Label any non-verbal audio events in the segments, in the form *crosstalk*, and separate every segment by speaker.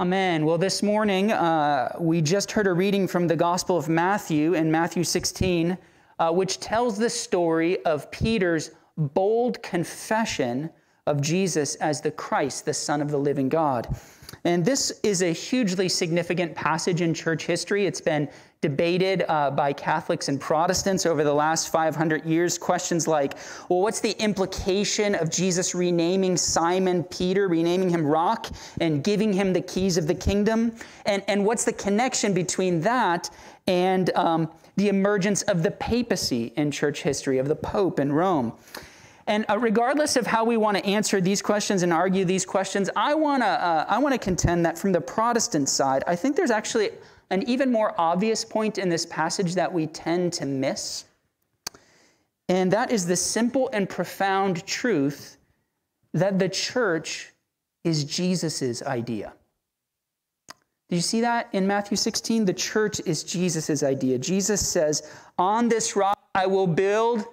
Speaker 1: Amen. Well, this morning uh, we just heard a reading from the Gospel of Matthew in Matthew 16, uh, which tells the story of Peter's bold confession of Jesus as the Christ, the Son of the living God. And this is a hugely significant passage in church history. It's been debated uh, by Catholics and Protestants over the last 500 years. Questions like, well, what's the implication of Jesus renaming Simon Peter, renaming him Rock, and giving him the keys of the kingdom? And, and what's the connection between that and um, the emergence of the papacy in church history, of the Pope in Rome? And uh, regardless of how we want to answer these questions and argue these questions, I want to uh, I want to contend that from the Protestant side, I think there's actually an even more obvious point in this passage that we tend to miss. And that is the simple and profound truth that the church is Jesus' idea. Do you see that in Matthew 16? The church is Jesus' idea. Jesus says, On this rock I will build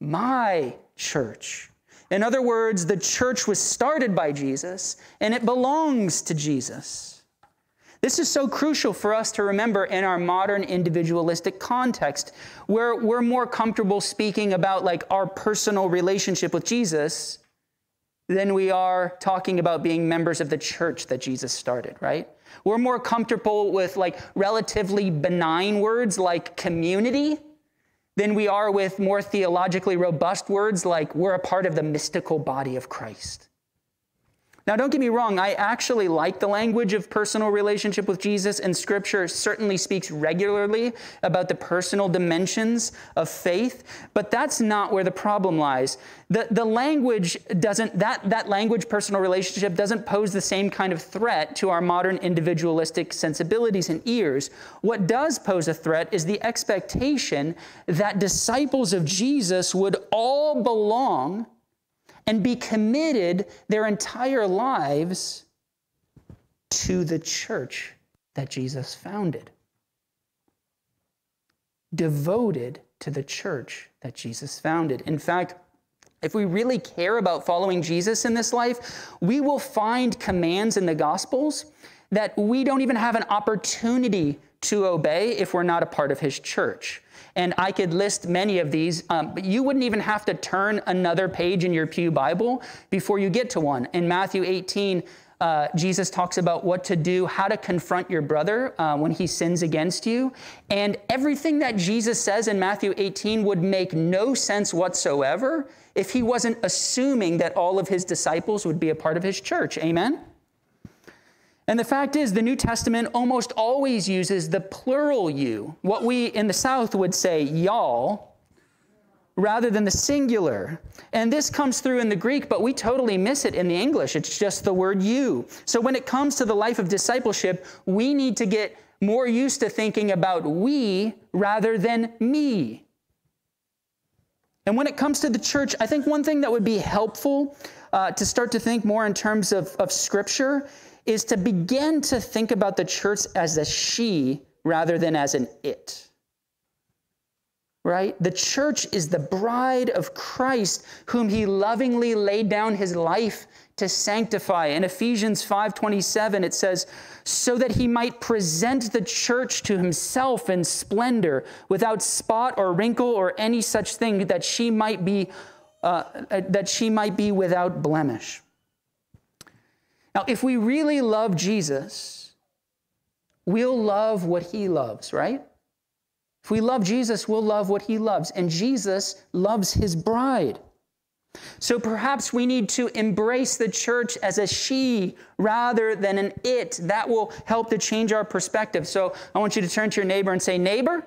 Speaker 1: my church. In other words, the church was started by Jesus and it belongs to Jesus. This is so crucial for us to remember in our modern individualistic context, where we're more comfortable speaking about like our personal relationship with Jesus than we are talking about being members of the church that Jesus started, right? We're more comfortable with like relatively benign words like community than we are with more theologically robust words like we're a part of the mystical body of Christ. Now, don't get me wrong, I actually like the language of personal relationship with Jesus, and Scripture certainly speaks regularly about the personal dimensions of faith, but that's not where the problem lies. The, the language doesn't, that, that language, personal relationship, doesn't pose the same kind of threat to our modern individualistic sensibilities and ears. What does pose a threat is the expectation that disciples of Jesus would all belong and be committed their entire lives to the church that Jesus founded. Devoted to the church that Jesus founded. In fact, if we really care about following Jesus in this life, we will find commands in the Gospels that we don't even have an opportunity to obey if we're not a part of his church. And I could list many of these, um, but you wouldn't even have to turn another page in your Pew Bible before you get to one. In Matthew 18, uh, Jesus talks about what to do, how to confront your brother uh, when he sins against you. And everything that Jesus says in Matthew 18 would make no sense whatsoever if he wasn't assuming that all of his disciples would be a part of his church. Amen? And the fact is, the New Testament almost always uses the plural you, what we in the South would say, y'all, rather than the singular. And this comes through in the Greek, but we totally miss it in the English. It's just the word you. So when it comes to the life of discipleship, we need to get more used to thinking about we rather than me. And when it comes to the church, I think one thing that would be helpful uh, to start to think more in terms of, of Scripture is to begin to think about the church as a she rather than as an it. Right? The church is the bride of Christ whom he lovingly laid down his life to sanctify. In Ephesians 5:27 it says, "So that he might present the church to himself in splendor, without spot or wrinkle or any such thing, that she might be uh, that she might be without blemish." Now, if we really love Jesus, we'll love what he loves, right? If we love Jesus, we'll love what he loves. And Jesus loves his bride. So perhaps we need to embrace the church as a she rather than an it. That will help to change our perspective. So I want you to turn to your neighbor and say, Neighbor.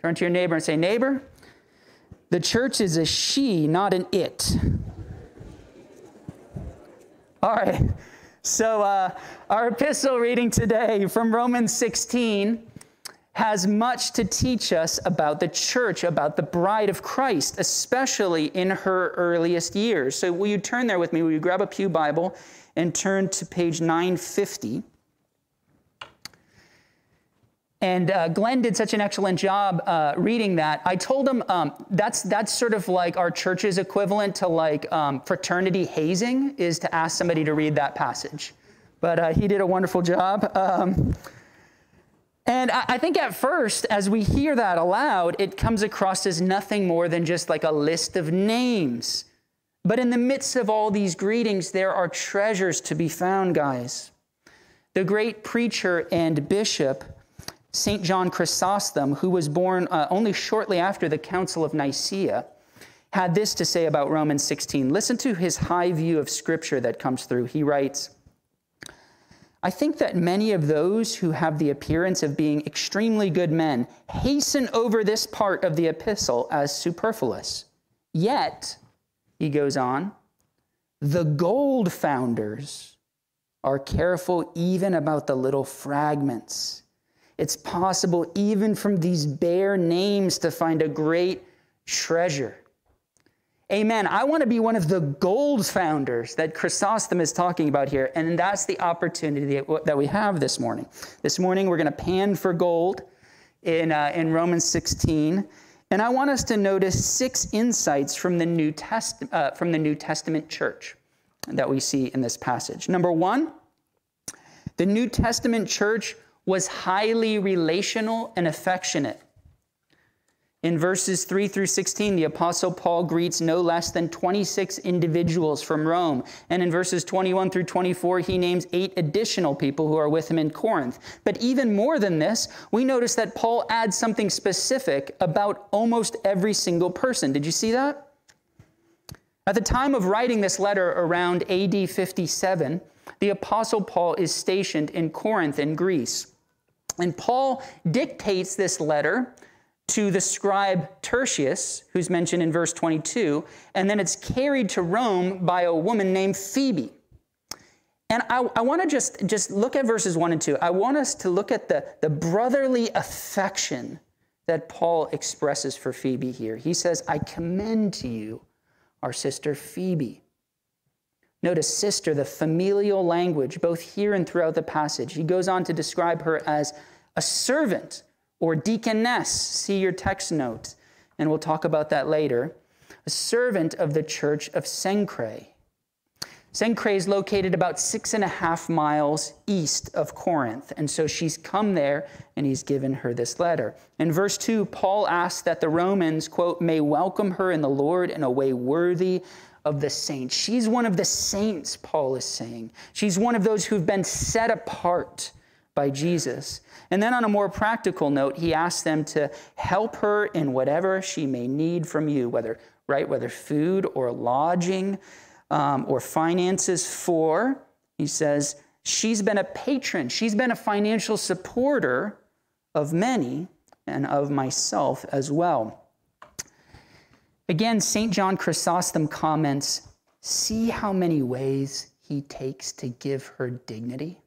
Speaker 1: Turn to your neighbor and say, Neighbor. The church is a she, not an it. All right. So, uh, our epistle reading today from Romans 16 has much to teach us about the church, about the bride of Christ, especially in her earliest years. So, will you turn there with me? Will you grab a Pew Bible and turn to page 950? And uh, Glenn did such an excellent job uh, reading that. I told him um, that's that's sort of like our church's equivalent to like um, fraternity hazing is to ask somebody to read that passage but uh, he did a wonderful job. Um, and I, I think at first, as we hear that aloud, it comes across as nothing more than just like a list of names. But in the midst of all these greetings, there are treasures to be found, guys. The great preacher and bishop, St. John Chrysostom, who was born uh, only shortly after the Council of Nicaea, had this to say about Romans 16. Listen to his high view of Scripture that comes through. He writes, I think that many of those who have the appearance of being extremely good men hasten over this part of the epistle as superfluous. Yet, he goes on, the gold founders are careful even about the little fragments. It's possible, even from these bare names, to find a great treasure. Amen. I want to be one of the gold founders that Chrysostom is talking about here. And that's the opportunity that we have this morning. This morning, we're going to pan for gold in, uh, in Romans 16. And I want us to notice six insights from the, New Test, uh, from the New Testament church that we see in this passage. Number one, the New Testament church was highly relational and affectionate. In verses 3 through 16, the Apostle Paul greets no less than 26 individuals from Rome. And in verses 21 through 24, he names eight additional people who are with him in Corinth. But even more than this, we notice that Paul adds something specific about almost every single person. Did you see that? At the time of writing this letter around AD 57, the Apostle Paul is stationed in Corinth in Greece. And Paul dictates this letter to the scribe Tertius, who's mentioned in verse 22, and then it's carried to Rome by a woman named Phoebe. And I, I want to just, just look at verses 1 and 2. I want us to look at the, the brotherly affection that Paul expresses for Phoebe here. He says, I commend to you our sister Phoebe. Notice sister, the familial language, both here and throughout the passage. He goes on to describe her as a servant or deaconess. See your text note, and we'll talk about that later. A servant of the church of Cenchreae. Cenchreae is located about six and a half miles east of Corinth. And so she's come there and he's given her this letter. In verse 2, Paul asks that the Romans, quote, may welcome her in the Lord in a way worthy of the saints. She's one of the saints, Paul is saying. She's one of those who've been set apart by Jesus. And then, on a more practical note, he asks them to help her in whatever she may need from you, whether right, whether food or lodging um, or finances. For he says she's been a patron, she's been a financial supporter of many and of myself as well. Again, St. John Chrysostom comments see how many ways he takes to give her dignity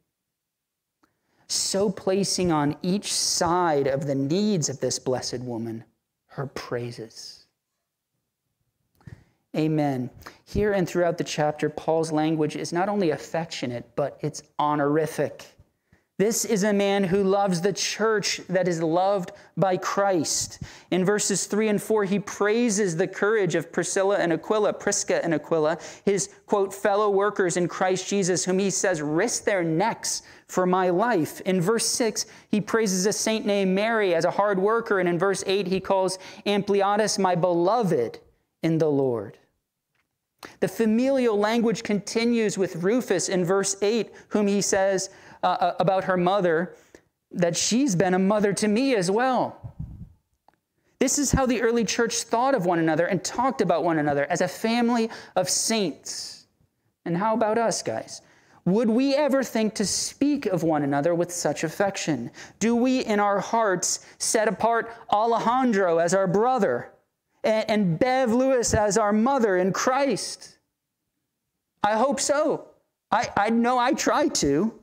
Speaker 1: so placing on each side of the needs of this blessed woman her praises. Amen. Here and throughout the chapter, Paul's language is not only affectionate, but it's honorific. This is a man who loves the church that is loved by Christ. In verses 3 and 4, he praises the courage of Priscilla and Aquila, Prisca and Aquila, his, quote, fellow workers in Christ Jesus, whom he says risk their necks for my life. In verse 6, he praises a saint named Mary as a hard worker. And in verse 8, he calls Ampliatus my beloved in the Lord. The familial language continues with Rufus in verse 8, whom he says uh, uh, about her mother that she's been a mother to me as well. This is how the early church thought of one another and talked about one another as a family of saints. And how about us, guys? Would we ever think to speak of one another with such affection? Do we in our hearts set apart Alejandro as our brother and, Bev Lewis as our mother in Christ? I hope so. I, I know I try to.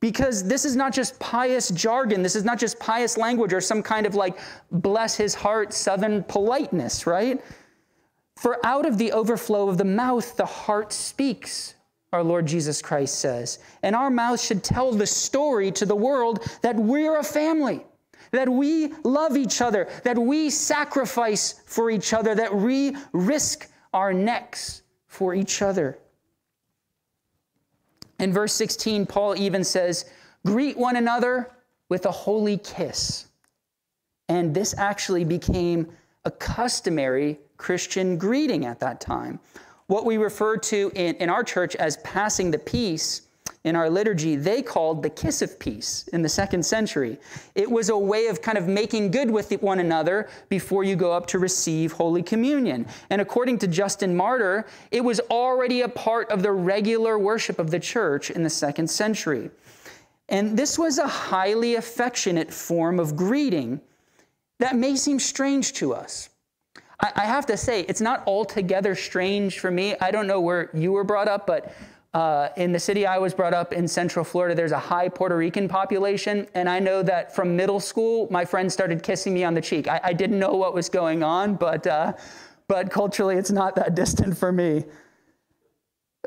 Speaker 1: Because this is not just pious jargon. This is not just pious language or some kind of like bless his heart southern politeness, right? For out of the overflow of the mouth, the heart speaks our Lord Jesus Christ says. And our mouth should tell the story to the world that we're a family, that we love each other, that we sacrifice for each other, that we risk our necks for each other. In verse 16, Paul even says, Greet one another with a holy kiss. And this actually became a customary Christian greeting at that time. What we refer to in, in our church as passing the peace in our liturgy, they called the kiss of peace in the second century. It was a way of kind of making good with one another before you go up to receive Holy Communion. And according to Justin Martyr, it was already a part of the regular worship of the church in the second century. And this was a highly affectionate form of greeting that may seem strange to us. I, have to say, it's not altogether strange for me. I don't know where you were brought up, but uh, in the city I was brought up in Central Florida, there's a high Puerto Rican population. And I know that from middle school, my friends started kissing me on the cheek. I, I didn't know what was going on, but, uh, but culturally, it's not that *laughs* distant for me.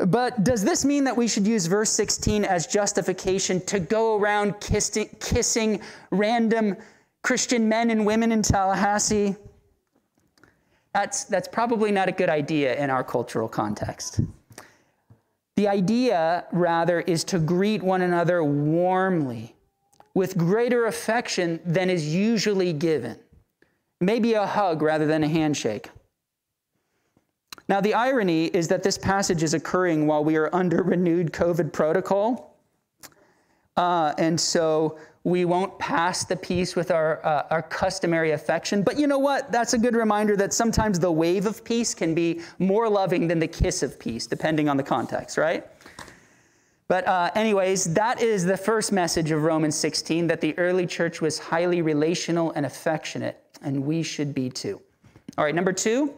Speaker 1: But does this mean that we should use verse 16 as justification to go around kissing, kissing random Christian men and women in Tallahassee? That's, that's probably not a good idea in our cultural context. The idea, rather, is to greet one another warmly, with greater affection than is usually given. Maybe a hug rather than a handshake. Now, the irony is that this passage is occurring while we are under *laughs* renewed COVID protocol. Uh, and so we won't pass the peace with our, uh, our customary affection. But you know what? That's a good reminder that sometimes the wave of peace can be more loving than the kiss of peace, depending on the context, right? But, uh, anyways, that is the first message of Romans 16 that the early church was highly relational and affectionate, and we should be too. All right, number two,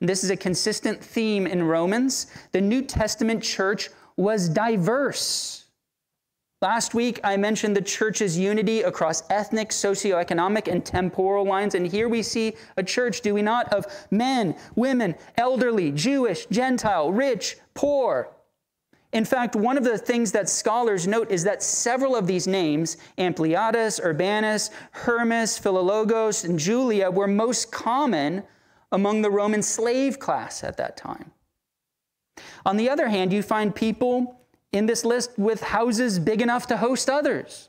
Speaker 1: this is a consistent theme in Romans. The New Testament church was diverse. Last week, I mentioned the church's unity across ethnic, socioeconomic, and temporal lines. And here we see a church, do we not, of men, women, elderly, Jewish, Gentile, rich, poor. In fact, one of the things that scholars note is that several of these names, Ampliatus, Urbanus, Hermas, Philologos, and Julia, were most common among the Roman slave class at that time. On the other hand, you find people in this list with houses big enough to host others.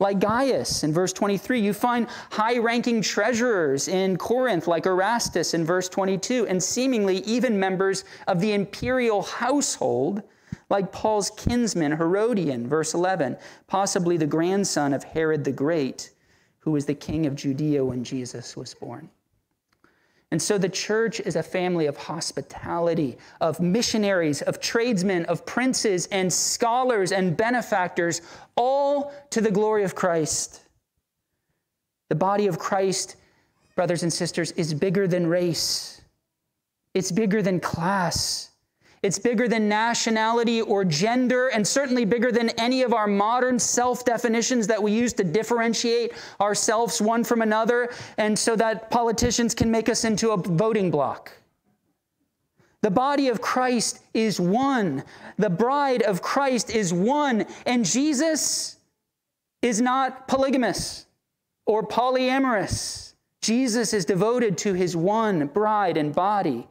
Speaker 1: Like Gaius in verse 23, you find high ranking treasurers in Corinth, like Erastus in verse 22, and seemingly even members of the imperial household, like Paul's kinsman Herodion, verse 11, possibly the grandson of Herod the Great, who was the king of Judea when Jesus was born. And so the church is a family of hospitality, of missionaries, of tradesmen, of princes and scholars and benefactors, all to the glory of Christ. The body of Christ, brothers and sisters, is bigger than race, it's bigger than class. It's bigger than nationality or gender, and certainly bigger than any of our modern self definitions that we use to differentiate ourselves one from another, and so that politicians can make us into a voting block. The body of Christ is one. The bride of Christ is one. And Jesus is not polygamous or polyamorous. Jesus is devoted to his one bride and body.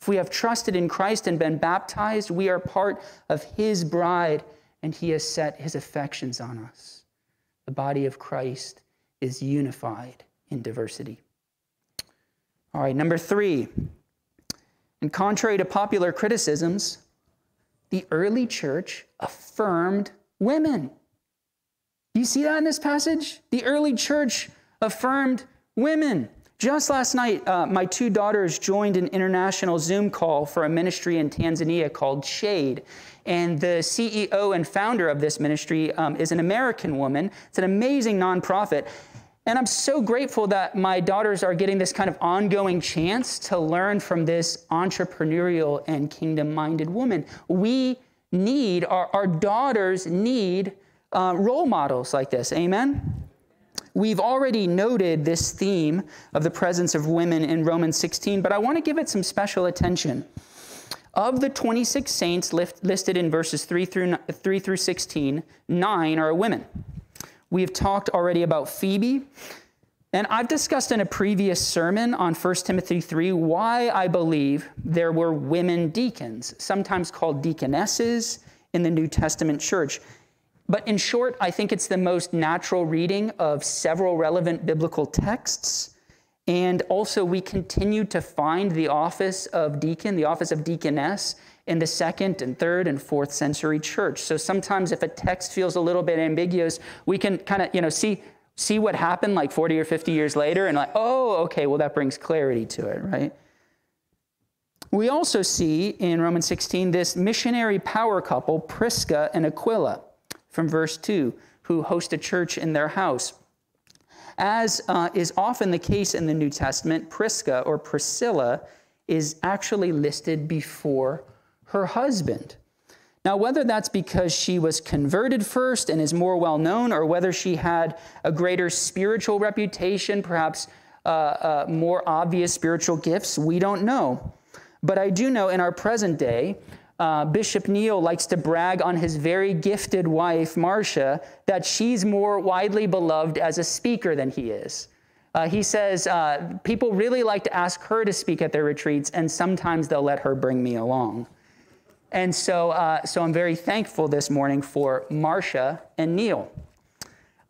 Speaker 1: If we have trusted in Christ and been baptized, we are part of his bride, and he has set his affections on us. The body of Christ is unified in diversity. All right, number three. And contrary to popular criticisms, the early church affirmed women. Do you see that in this passage? The early church affirmed women. Just last night, uh, my two daughters joined an international Zoom call for a ministry in Tanzania called Shade. And the CEO and founder of this ministry um, is an American woman. It's an amazing nonprofit. And I'm so grateful that my daughters are getting this kind of ongoing chance to learn from this entrepreneurial and kingdom minded woman. We need, our, our daughters need uh, role models like this. Amen? We've already noted this theme of the presence of women in Romans 16, but I want to give it some special attention. Of the 26 saints listed in verses 3 through, 3 through 16, nine are women. We have talked already about Phoebe, and I've discussed in a previous sermon on 1 Timothy 3 why I believe there were women deacons, sometimes called deaconesses in the New Testament church. But in short, I think it's the most natural reading of several relevant biblical texts. And also, we continue to find the office of deacon, the office of deaconess, in the second and third and fourth century church. So sometimes, if a text feels a little bit ambiguous, we can kind of, you know, see see what happened like 40 or 50 years later and like, oh, okay, well, that brings clarity to it, right? We also see in Romans 16 this missionary power couple, Prisca and Aquila from verse 2, who host a church in their house. As uh, is often the case in the New Testament, Prisca or Priscilla is actually listed before her husband. Now, whether that's because she was converted first and is more well known, or whether she had a greater spiritual reputation, perhaps uh, uh, more obvious spiritual gifts, we don't know. But I do know in our present day, uh, Bishop Neil likes to brag on his very gifted wife, Marcia, that she's more widely beloved as a speaker than he is. Uh, he says uh, people really like to ask her to speak at their retreats, and sometimes they'll let her bring me along. And so, uh, so I'm very thankful this morning for Marcia and Neil.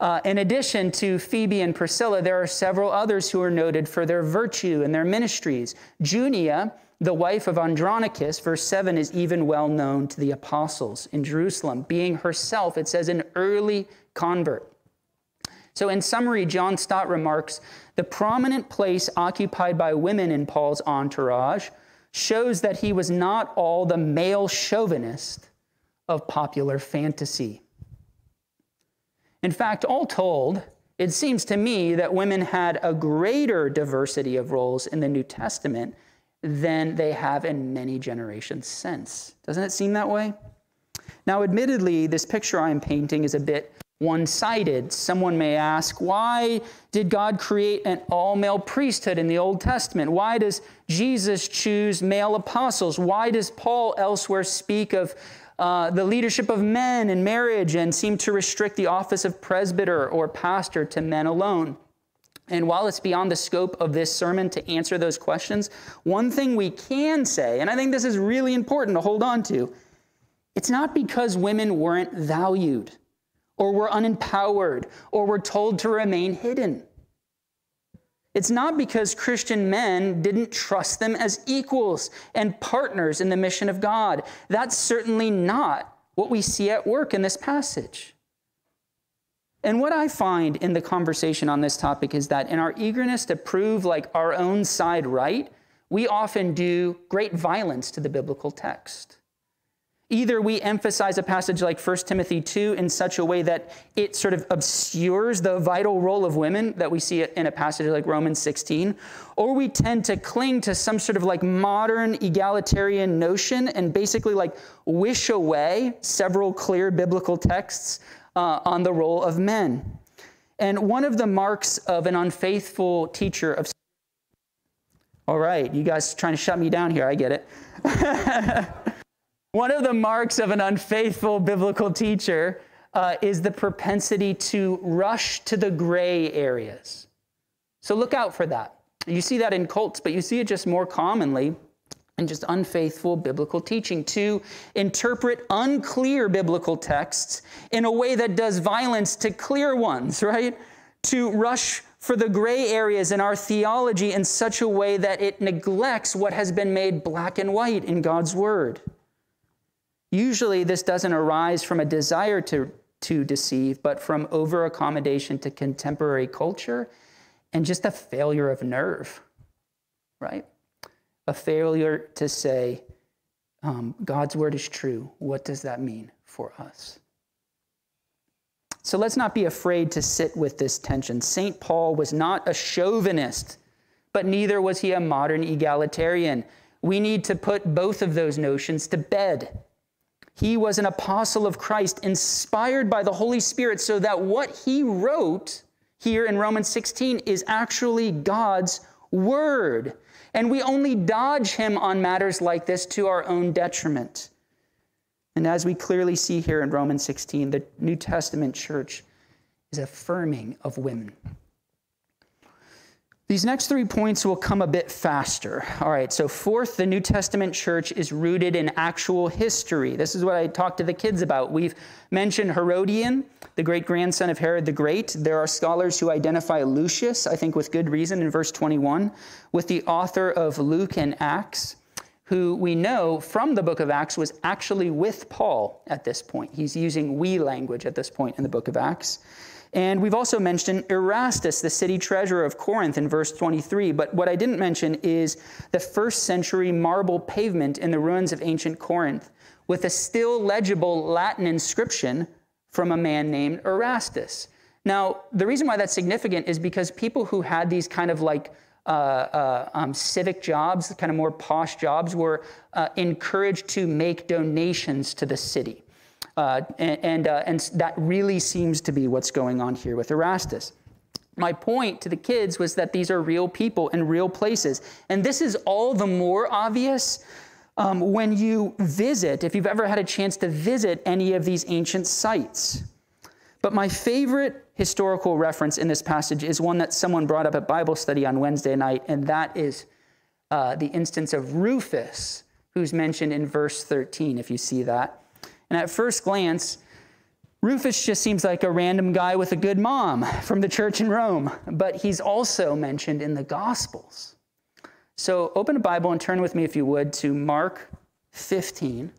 Speaker 1: Uh, in addition to Phoebe and Priscilla, there are several others who are noted for their virtue and their ministries. Junia the wife of Andronicus, verse 7, is even well known to the apostles in Jerusalem, being herself, it says, an early convert. So, in summary, John Stott remarks the prominent place occupied by women in Paul's entourage shows that he was not all the male chauvinist of popular fantasy. In fact, all told, it seems to me that women had a greater diversity of roles in the New Testament than they have in many generations since. Doesn't it seem that way? Now, admittedly, this picture I'm painting is a bit one sided. Someone may ask, why did God create an all male priesthood in the Old Testament? Why does Jesus choose male apostles? Why does Paul elsewhere speak of uh, the leadership of men in marriage and seem to restrict the office of presbyter or pastor to men alone? And while it's beyond the scope of this sermon to answer those questions, one thing we can say, and I think this is really important to hold on to, it's not because women weren't valued or were unempowered or were told to remain hidden. It's not because Christian men didn't trust them as equals and partners in the mission of God. That's certainly not what we see at work in this passage. And what I find in the conversation on this topic is that in our eagerness to prove like our own side right, we often do great violence to the biblical text. Either we emphasize a passage like 1 Timothy 2 in such a way that it sort of obscures the vital role of women that we see in a passage like Romans 16, or we tend to cling to some sort of like modern egalitarian notion and basically like wish away several clear biblical texts uh, on the role of men. And one of the marks of an unfaithful teacher of all right, you guys trying to shut me down here, I get it. *laughs* one of the marks of an unfaithful biblical teacher uh, is the propensity to rush to the gray areas. So look out for that. You see that in cults, but you see it just more commonly and just unfaithful biblical teaching, to interpret unclear biblical texts in a way that does violence to clear ones, *laughs* right? To rush for the gray areas in our theology in such a way that it neglects what has been made black and white in God's Word. Usually, this doesn't arise from a desire to, to deceive, but from over accommodation to contemporary culture and just a failure of nerve, right? A failure to say, um, God's word is true. What does that mean for us? So let's not be afraid to sit with this tension. St. Paul was not a chauvinist, but neither was he a modern egalitarian. We need to put both of those notions to bed. He was an apostle of Christ, inspired by the Holy Spirit, so that what he wrote here in Romans 16 is actually God's word and we only dodge him on matters like this to our own detriment. And as we clearly see here in Romans 16, the New Testament church is affirming of women. These next three points will come a bit faster. All right, so fourth, the New Testament church is rooted in actual history. This is what I talked to the kids about. We've mentioned Herodion, the great grandson of Herod the Great. There are scholars who identify Lucius, I think with good reason, in verse 21, with the author of Luke and Acts, who we know from the book of Acts was actually with Paul at this point. He's using we language at this point in the book of Acts. And we've also mentioned Erastus, the city treasurer of Corinth, in verse 23. But what I didn't mention is the first century marble pavement in the ruins of ancient Corinth with a still legible Latin inscription from a man named Erastus. Now, the reason why that's significant is because people who had these kind of like uh, uh, um, civic jobs, kind of more posh jobs, were uh, encouraged to make donations to the city. Uh, and, and, uh, and that really seems to be what's going on here with Erastus. My point to the kids was that these are real people in real places. And this is all the more obvious um, when you visit, if you've ever had a chance to visit any of these ancient sites. But my favorite historical reference in this passage is one that someone brought up at Bible study on Wednesday night, and that is uh, the instance of Rufus, who's mentioned in verse 13, if you see that. And at first glance, Rufus just seems like a random guy with a good mom from the church in Rome, but he's also mentioned in the Gospels. So open a Bible and turn with me, if you would, to Mark 15,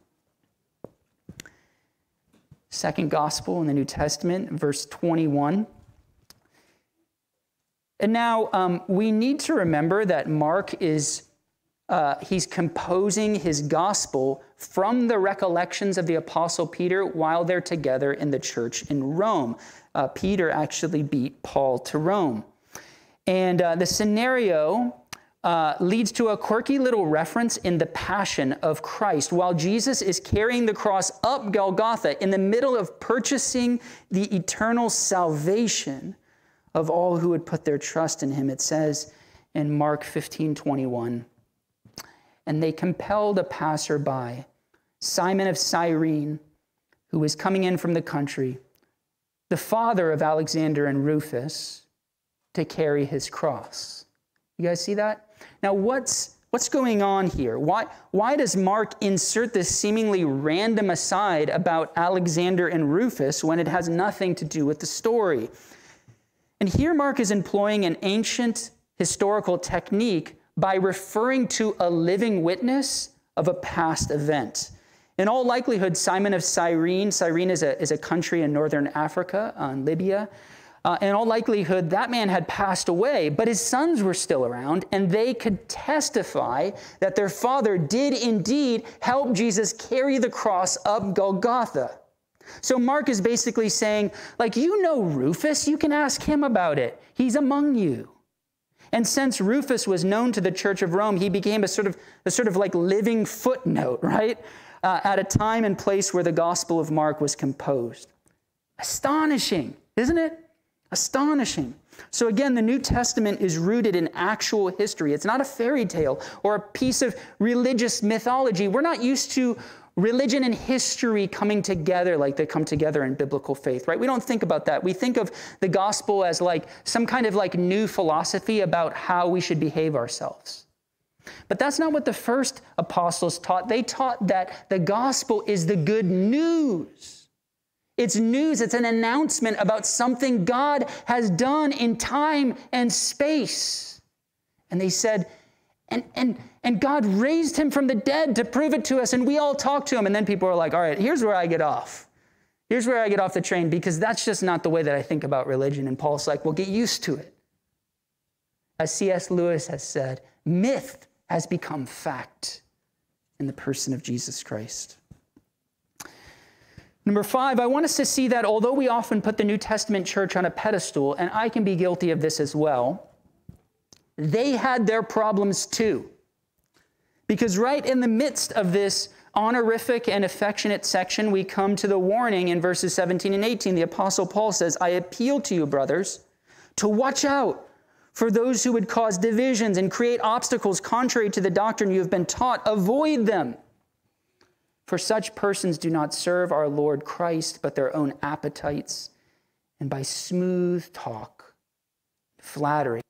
Speaker 1: second Gospel in the New Testament, verse 21. And now um, we need to remember that Mark is uh, he's composing his gospel from the recollections of the Apostle Peter while they're together in the church in Rome. Uh, Peter actually beat Paul to Rome. And uh, the scenario uh, leads to a quirky little reference in the passion of Christ. While Jesus is carrying the cross up Golgotha in the middle of purchasing the eternal salvation of all who would put their trust in him, it says in Mark 15 21 and they compelled a passerby, Simon of Cyrene, who was coming in from the country, the father of Alexander and Rufus, to carry his cross. You guys see that? Now, what's, what's going on here? Why, why does Mark insert this seemingly random aside about Alexander and Rufus when it has nothing to do with the story? And here, Mark is employing an ancient historical technique by referring to a living witness of a past event. In all likelihood, Simon of Cyrene, Cyrene is a, is a country in northern Africa, on Libya. Uh, in all likelihood, that man had passed away, but his sons were still around, and they could testify that their father did indeed help Jesus carry the cross up Golgotha. So Mark is basically saying, like, you know Rufus, you can ask him about it. He's among you. And since Rufus was known to the Church of Rome, he became a sort of, a sort of like living footnote, *laughs* right? Uh, at a time and place where the Gospel of Mark was composed. Astonishing, isn't it? Astonishing. So, again, the New Testament is rooted in actual history. It's not a fairy tale or a piece of religious mythology. We're not used to religion and history coming together like they come together in biblical faith, right? We don't think about that. We think of the gospel as like some kind of like new philosophy about how we should behave ourselves. But that's not what the first apostles taught. They taught that the gospel is the good news. It's news, it's an announcement about something God has done in time and space. And they said, and, and, and God raised him from the dead to prove it to us, and we all talk to him. And then people are like, all right, here's where I get off. Here's where I get off the train because that's just not the way that I think about religion. And Paul's like, well, get used to it. As C.S. Lewis has said, myth has become fact in the person of Jesus Christ. Number five, I want us to see that although we often put the New Testament church on a pedestal, and I can be guilty of this as well, they had their problems too. Because right in the midst of this honorific and affectionate section, we come to the warning in verses 17 and 18. The Apostle Paul says, I appeal to you, brothers, to watch out for those who would cause divisions and create obstacles contrary to the doctrine you have been taught. Avoid them. For such persons do not serve our Lord Christ, but their own appetites, and by smooth talk, flattery,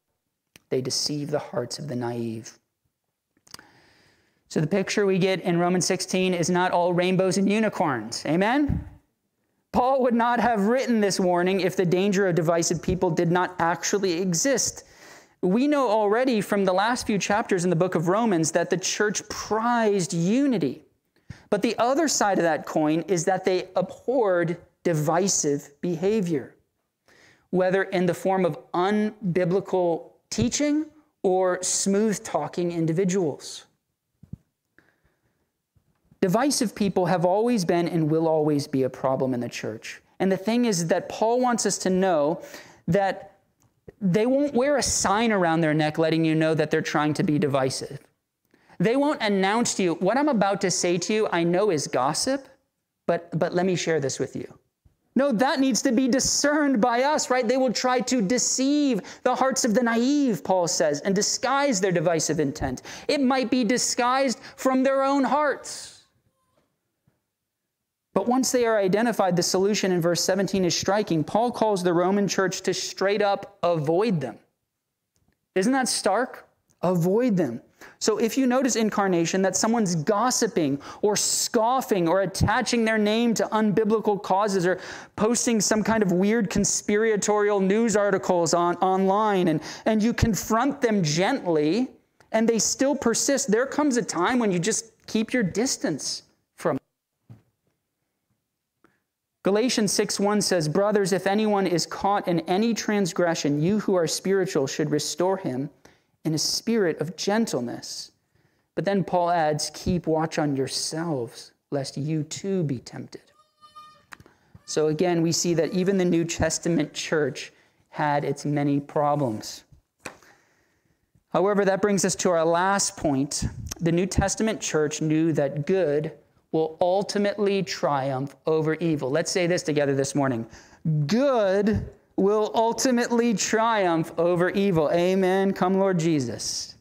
Speaker 1: They deceive the hearts of the naive. So the picture we get in Romans 16 is not all rainbows and unicorns. Amen? Paul would not have written this warning if the danger of divisive people did not actually exist. We know already from the last few chapters in the book of Romans that the church prized unity. But the other side of that coin is that they abhorred divisive behavior, whether in the form of unbiblical teaching or smooth talking individuals. Divisive people have always been and will always be a problem in the church. And the thing is that Paul wants us to know that they won't wear a sign around their neck letting you know that they're trying to be divisive. They won't announce to you, what I'm about to say to you, I know is gossip, but, but let me share this with you. No, that needs to be discerned by us, right? They will try to deceive the hearts of the naive, Paul says, and disguise their divisive intent. It might be disguised from their own hearts. But once they are identified, the solution in verse 17 is striking. Paul calls the Roman church to straight up avoid them. Isn't that stark? Avoid them. So if you notice incarnation that someone's gossiping or scoffing or attaching their name to unbiblical causes or posting some kind of weird conspiratorial news articles on online and, and you confront them gently and they still persist, there comes a time when you just keep your distance from Galatians 6:1 says, "Brothers, if anyone is caught in any transgression, you who are spiritual should restore him in a spirit of gentleness. But then Paul adds, Keep watch on yourselves, lest you too be tempted. So again, we see that even the New Testament church had its many problems. However, that brings us to our last point. The New Testament church knew that good will ultimately triumph over evil. Let's say this together this morning good will ultimately triumph over evil. Amen. Come, Lord Jesus.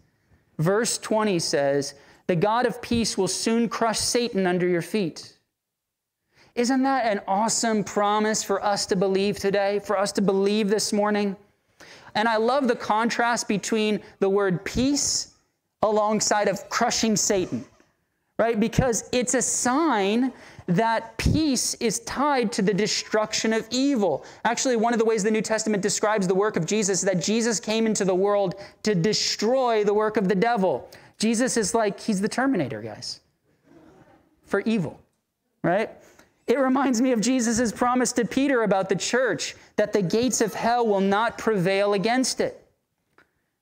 Speaker 1: Verse 20 says, The God of peace will soon crush Satan under your feet. Isn't that an awesome promise for us to believe today, for us to believe this morning? And I love the contrast between the word peace alongside of crushing Satan, right? Because it's a sign that peace is tied to the destruction of evil. Actually, one of the ways the New Testament describes the work of Jesus is that Jesus came into the world to destroy the work of the devil. Jesus is like, he's the Terminator, guys, for evil, right? It reminds me of Jesus' promise to Peter about the church that the gates of hell will not prevail against it.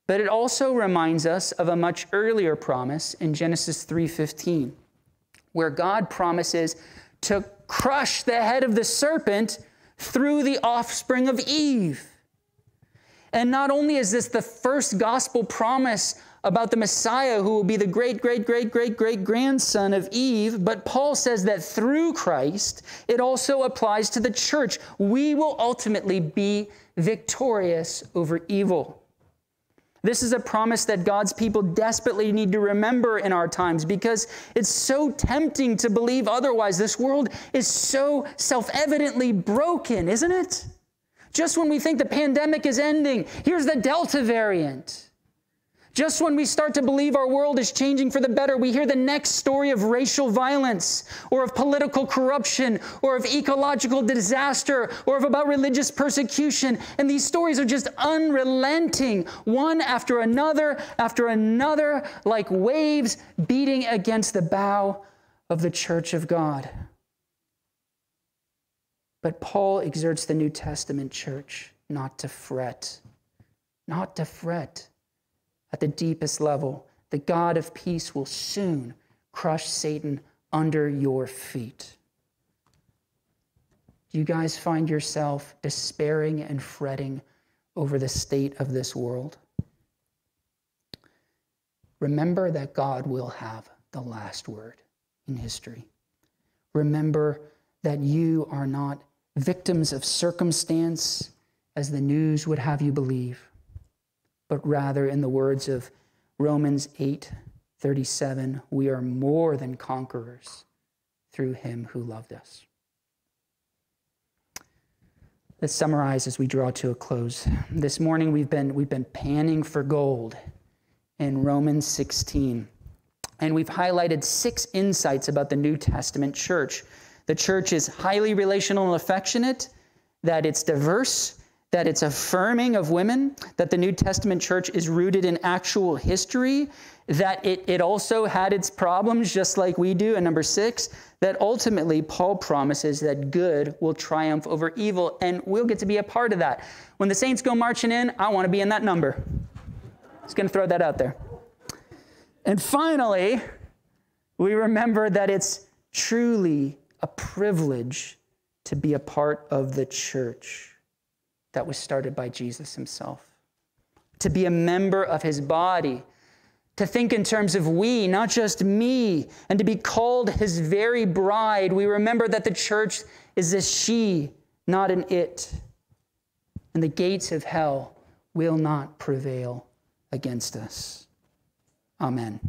Speaker 1: But it also reminds us of a much earlier promise in Genesis 3:15 where God promises to crush the head of the serpent through the offspring of Eve. And not only is this the first gospel promise about the Messiah who will be the great, great, great, great, great grandson of Eve, but Paul says that through Christ, it also applies to the church. We will ultimately be victorious over evil. This is a promise that God's people desperately need to remember in our times because it's so tempting to believe otherwise. This world is so self evidently broken, isn't it? Just when we think the pandemic is ending, here's the Delta variant. Just when we start to believe our world is changing for the better, we hear the next story of racial violence or of political corruption or of ecological disaster or of about religious persecution. And these stories are just unrelenting, one after another after another, like waves beating against the bow of the church of God. But Paul exerts the New Testament church not to fret, not to fret at the deepest level, the God of peace will soon crush Satan under your feet. Do you guys find yourself despairing and fretting over the state of this world? Remember that God will have the last word in history. Remember that you are not victims of circumstance as the news would have you believe but rather, in the words of Romans 8 37, we are more than conquerors through him who loved us. Let's summarize as we draw to a close. This morning we've been, we've been panning for gold in Romans 16. And we've highlighted six insights about the New Testament church. The church is highly relational and affectionate, that it's diverse, that it's affirming of women, that the New Testament church is rooted in actual history, that it, it also had its problems just like we do. And number six, that ultimately Paul promises that good will triumph over evil, and we'll get to be a part of that. When the saints go marching in, I want to be in that number. Just going to throw that out there. And finally, we remember that it's truly a privilege to be a part of the church that was started by Jesus himself, to be a member of his body, to think in terms of we, not just me, and to be called his very bride. We remember that the church is a she, not an it. And the gates of hell will not prevail against us. Amen.